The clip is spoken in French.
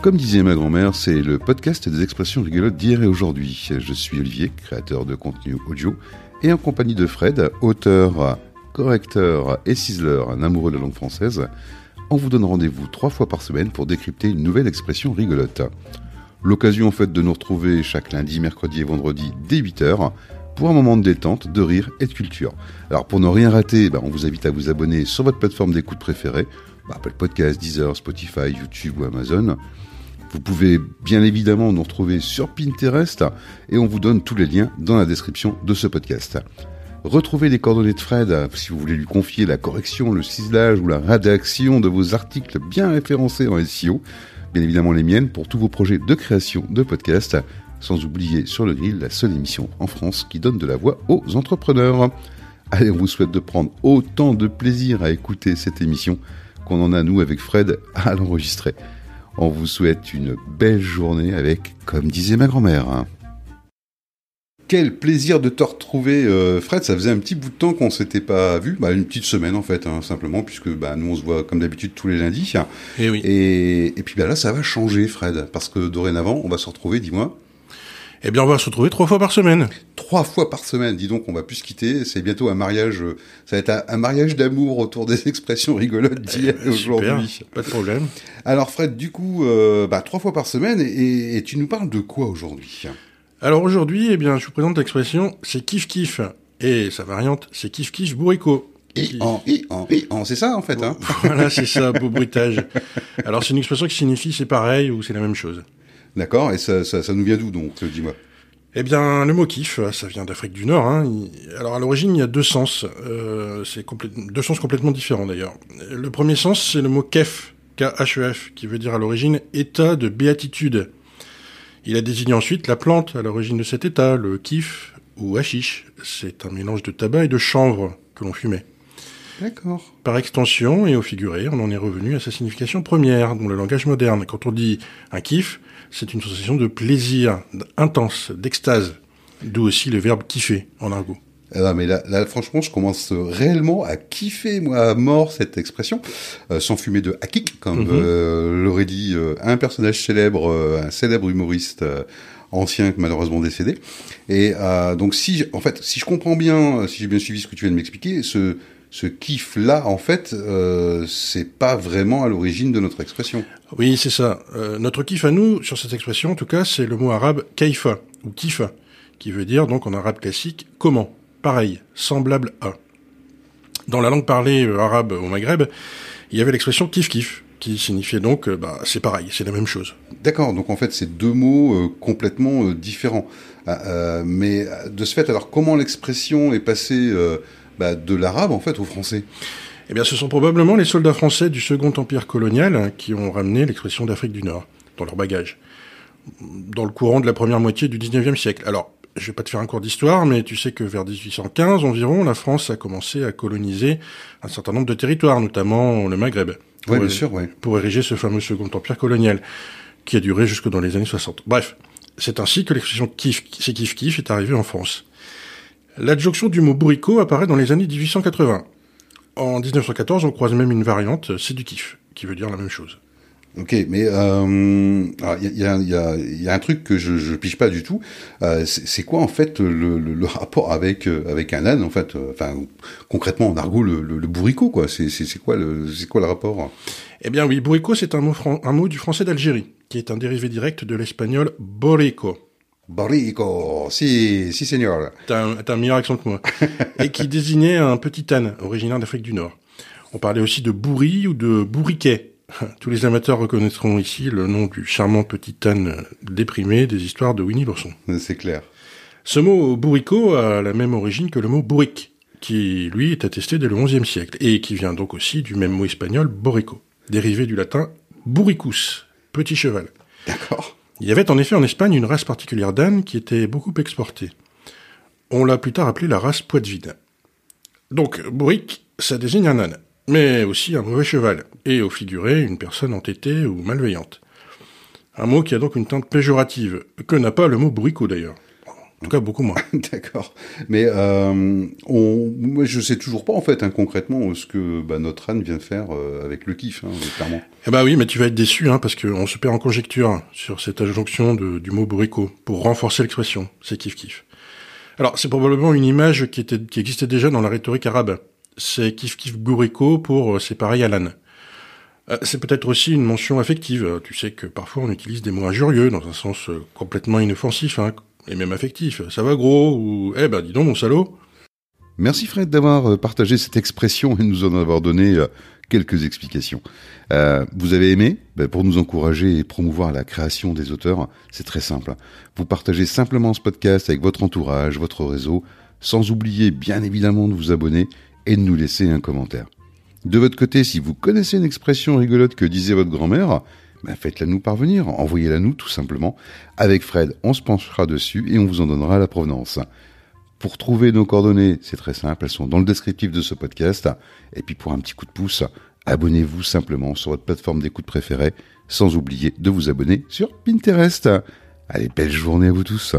Comme disait ma grand-mère, c'est le podcast des expressions rigolotes d'hier et aujourd'hui. Je suis Olivier, créateur de contenu audio, et en compagnie de Fred, auteur, correcteur et ciseler, un amoureux de la langue française, on vous donne rendez-vous trois fois par semaine pour décrypter une nouvelle expression rigolote. L'occasion en fait de nous retrouver chaque lundi, mercredi et vendredi dès 8h pour un moment de détente, de rire et de culture. Alors pour ne rien rater, ben, on vous invite à vous abonner sur votre plateforme d'écoute préférée, ben, Apple Podcast, Deezer, Spotify, YouTube ou Amazon. Vous pouvez bien évidemment nous retrouver sur Pinterest et on vous donne tous les liens dans la description de ce podcast. Retrouvez les coordonnées de Fred si vous voulez lui confier la correction, le ciselage ou la rédaction de vos articles bien référencés en SEO. Bien évidemment les miennes pour tous vos projets de création de podcast. Sans oublier sur le grill la seule émission en France qui donne de la voix aux entrepreneurs. Allez, on vous souhaite de prendre autant de plaisir à écouter cette émission qu'on en a nous avec Fred à l'enregistrer. On vous souhaite une belle journée avec, comme disait ma grand-mère. Quel plaisir de te retrouver, euh, Fred. Ça faisait un petit bout de temps qu'on s'était pas vu, bah, une petite semaine en fait, hein, simplement, puisque bah, nous on se voit comme d'habitude tous les lundis. Et Eh oui. Et, et puis bah, là, ça va changer, Fred, parce que dorénavant, on va se retrouver, dis-moi, Eh bien, on va se retrouver trois fois par semaine. trois fois par semaine. Dis donc, on va plus se quitter. C'est bientôt un mariage. euh, Ça va être un, un mariage d'amour autour des expressions rigolotes d'hier et Eh, aujourd'hui. Pas de problème. Alors, Fred, du coup, euh, bah, trois fois par semaine, et, et tu nous parles de quoi aujourd'hui? Alors aujourd'hui, eh bien, je vous présente l'expression c'est kiff kiff. Et sa variante, c'est kiff kiff bourricot. Et en, et en, et en, c'est ça en fait. Hein? Voilà, c'est ça, beau bruitage. Alors c'est une expression qui signifie c'est pareil ou c'est la même chose. D'accord. Et ça, ça, nous vient d'où donc euh, Dis-moi? Eh bien, le mot kiff, ça vient d'Afrique du Nord. Hein. Alors à l'origine, il y a deux sens. Euh, c'est deux sens complètement différents d'ailleurs. Le premier sens, c'est le mot kef, K-H-E-F, qui veut dire à l'origine état de béatitude. Il a désigné ensuite la plante à l'origine de cet état, le kif ou hashish. C'est un mélange de tabac et de chanvre que l'on fumait. D'accord. Par extension et au figuré, on en est revenu à sa signification première, dans le langage moderne. Quand on dit un kiff, c'est une sensation de plaisir, intense, d'extase. D'où aussi le verbe kiffer en argot. Ah non, mais là, là, franchement, je commence réellement à kiffer, moi, à mort, cette expression, euh, sans fumer de hakik, comme Mhm. euh, l'aurait dit euh, un personnage célèbre, euh, un célèbre humoriste euh, ancien, malheureusement décédé. Et euh, donc, si, en fait, si je comprends bien, si j'ai bien suivi ce que tu viens de m'expliquer, ce, ce kiff-là, en fait, euh, c'est pas vraiment à l'origine de notre expression. Oui, c'est ça. Euh, notre kiff à nous, sur cette expression en tout cas, c'est le mot arabe kaifa, ou kifa, qui veut dire donc en arabe classique comment, pareil, semblable à. Dans la langue parlée euh, arabe au Maghreb, il y avait l'expression kif kif, qui signifiait donc euh, bah, c'est pareil, c'est la même chose. D'accord, donc en fait c'est deux mots euh, complètement euh, différents. Ah, euh, mais de ce fait, alors comment l'expression est passée bah, de l'arabe en fait au français? Eh bien, ce sont probablement les soldats français du Second Empire colonial hein, qui ont ramené l'expression d'Afrique du Nord dans leur bagage, dans le courant de la première moitié du 19e siècle. Alors, je vais pas te faire un cours d'histoire, mais tu sais que vers 1815 environ, la France a commencé à coloniser un certain nombre de territoires, notamment le Maghreb, pour, Oui, bien sûr, ouais. pour ériger ce fameux Second Empire colonial, qui a duré jusque dans les années 60. Bref, c'est ainsi que l'expression kiff, c'est kiff kiff est arrivée en France. L'adjonction du mot bourricot apparaît dans les années 1880. En 1914, on croise même une variante, c'est du kiff, qui veut dire la même chose. Ok, mais euh, il y, a, il y, a, il y, a, il y a un truc que je, je pige pas du tout. Euh, c'est quoi en fait le, le, le rapport avec euh, avec un âne en fait euh, Enfin concrètement en argot le, le, bourricot quoi. C'est quoi le c'est quoi le rapport? Eh bien oui, bourricot c'est un mot, un mot du français d'Algérie, qui est un dérivé direct de l'espagnol borrico. Bourrico, si si seigneur. T'as un, un meilleur accent que moi. et qui désignait un petit âne, originaire d'Afrique du Nord. On parlait aussi de bourri ou de bourriquet. Tous les amateurs reconnaîtront ici le nom du charmant petit âne déprimé des histoires de Winnie l'ourson. C'est clair. Ce mot bourricot a la même origine que le mot bourrique, qui lui est attesté dès le XIe siècle, et qui vient donc aussi du même mot espagnol borrico, dérivé du latin burricus, petit cheval. D'accord. Il y avait en effet en Espagne une race particulière d'ânes qui était beaucoup exportée. On l'a plus tard appelée la race poitevine. Donc, bourrique, ça désigne un âne, mais aussi un mauvais cheval, et au figuré, une personne entêtée ou malveillante. Un mot qui a donc une teinte péjorative, que n'a pas le mot bourricot d'ailleurs. En tout cas, beaucoup moins. D'accord. Mais euh, on, moi, je sais toujours pas en fait hein, concrètement ce que bah, notre âne vient faire euh, avec le kiff, hein, clairement. Eh bah oui, mais tu vas être déçu hein, parce qu'on se perd en conjecture sur cette adjonction de, du mot bourricot pour renforcer l'expression. C'est kiff kiff. Alors c'est probablement une image qui, était, qui existait déjà dans la rhétorique arabe. C'est kiff kiff bourricot pour euh, à l'âne. Euh, c'est peut-être aussi une mention affective. Tu sais que parfois on utilise des mots injurieux dans un sens euh, complètement inoffensif, hein, et même affectif. Ça va gros ou eh ben dis donc mon salaud. Merci Fred d'avoir partagé cette expression et nous en avoir donné quelques explications. Euh, vous avez aimé? Ben, Pour nous encourager et promouvoir la création des auteurs, c'est très simple. Vous partagez simplement ce podcast avec votre entourage, votre réseau, sans oublier bien évidemment de vous abonner et de nous laisser un commentaire. De votre côté, si vous connaissez une expression rigolote que disait votre grand-mère, ben faites-la nous parvenir, envoyez-la nous tout simplement. Avec Fred, on se penchera dessus et on vous en donnera la provenance. Pour trouver nos coordonnées, c'est très simple, elles sont dans le descriptif de ce podcast. Et puis pour un petit coup de pouce, abonnez-vous simplement sur votre plateforme d'écoute préférée, sans oublier de vous abonner sur Pinterest. Allez, belle journée à vous tous.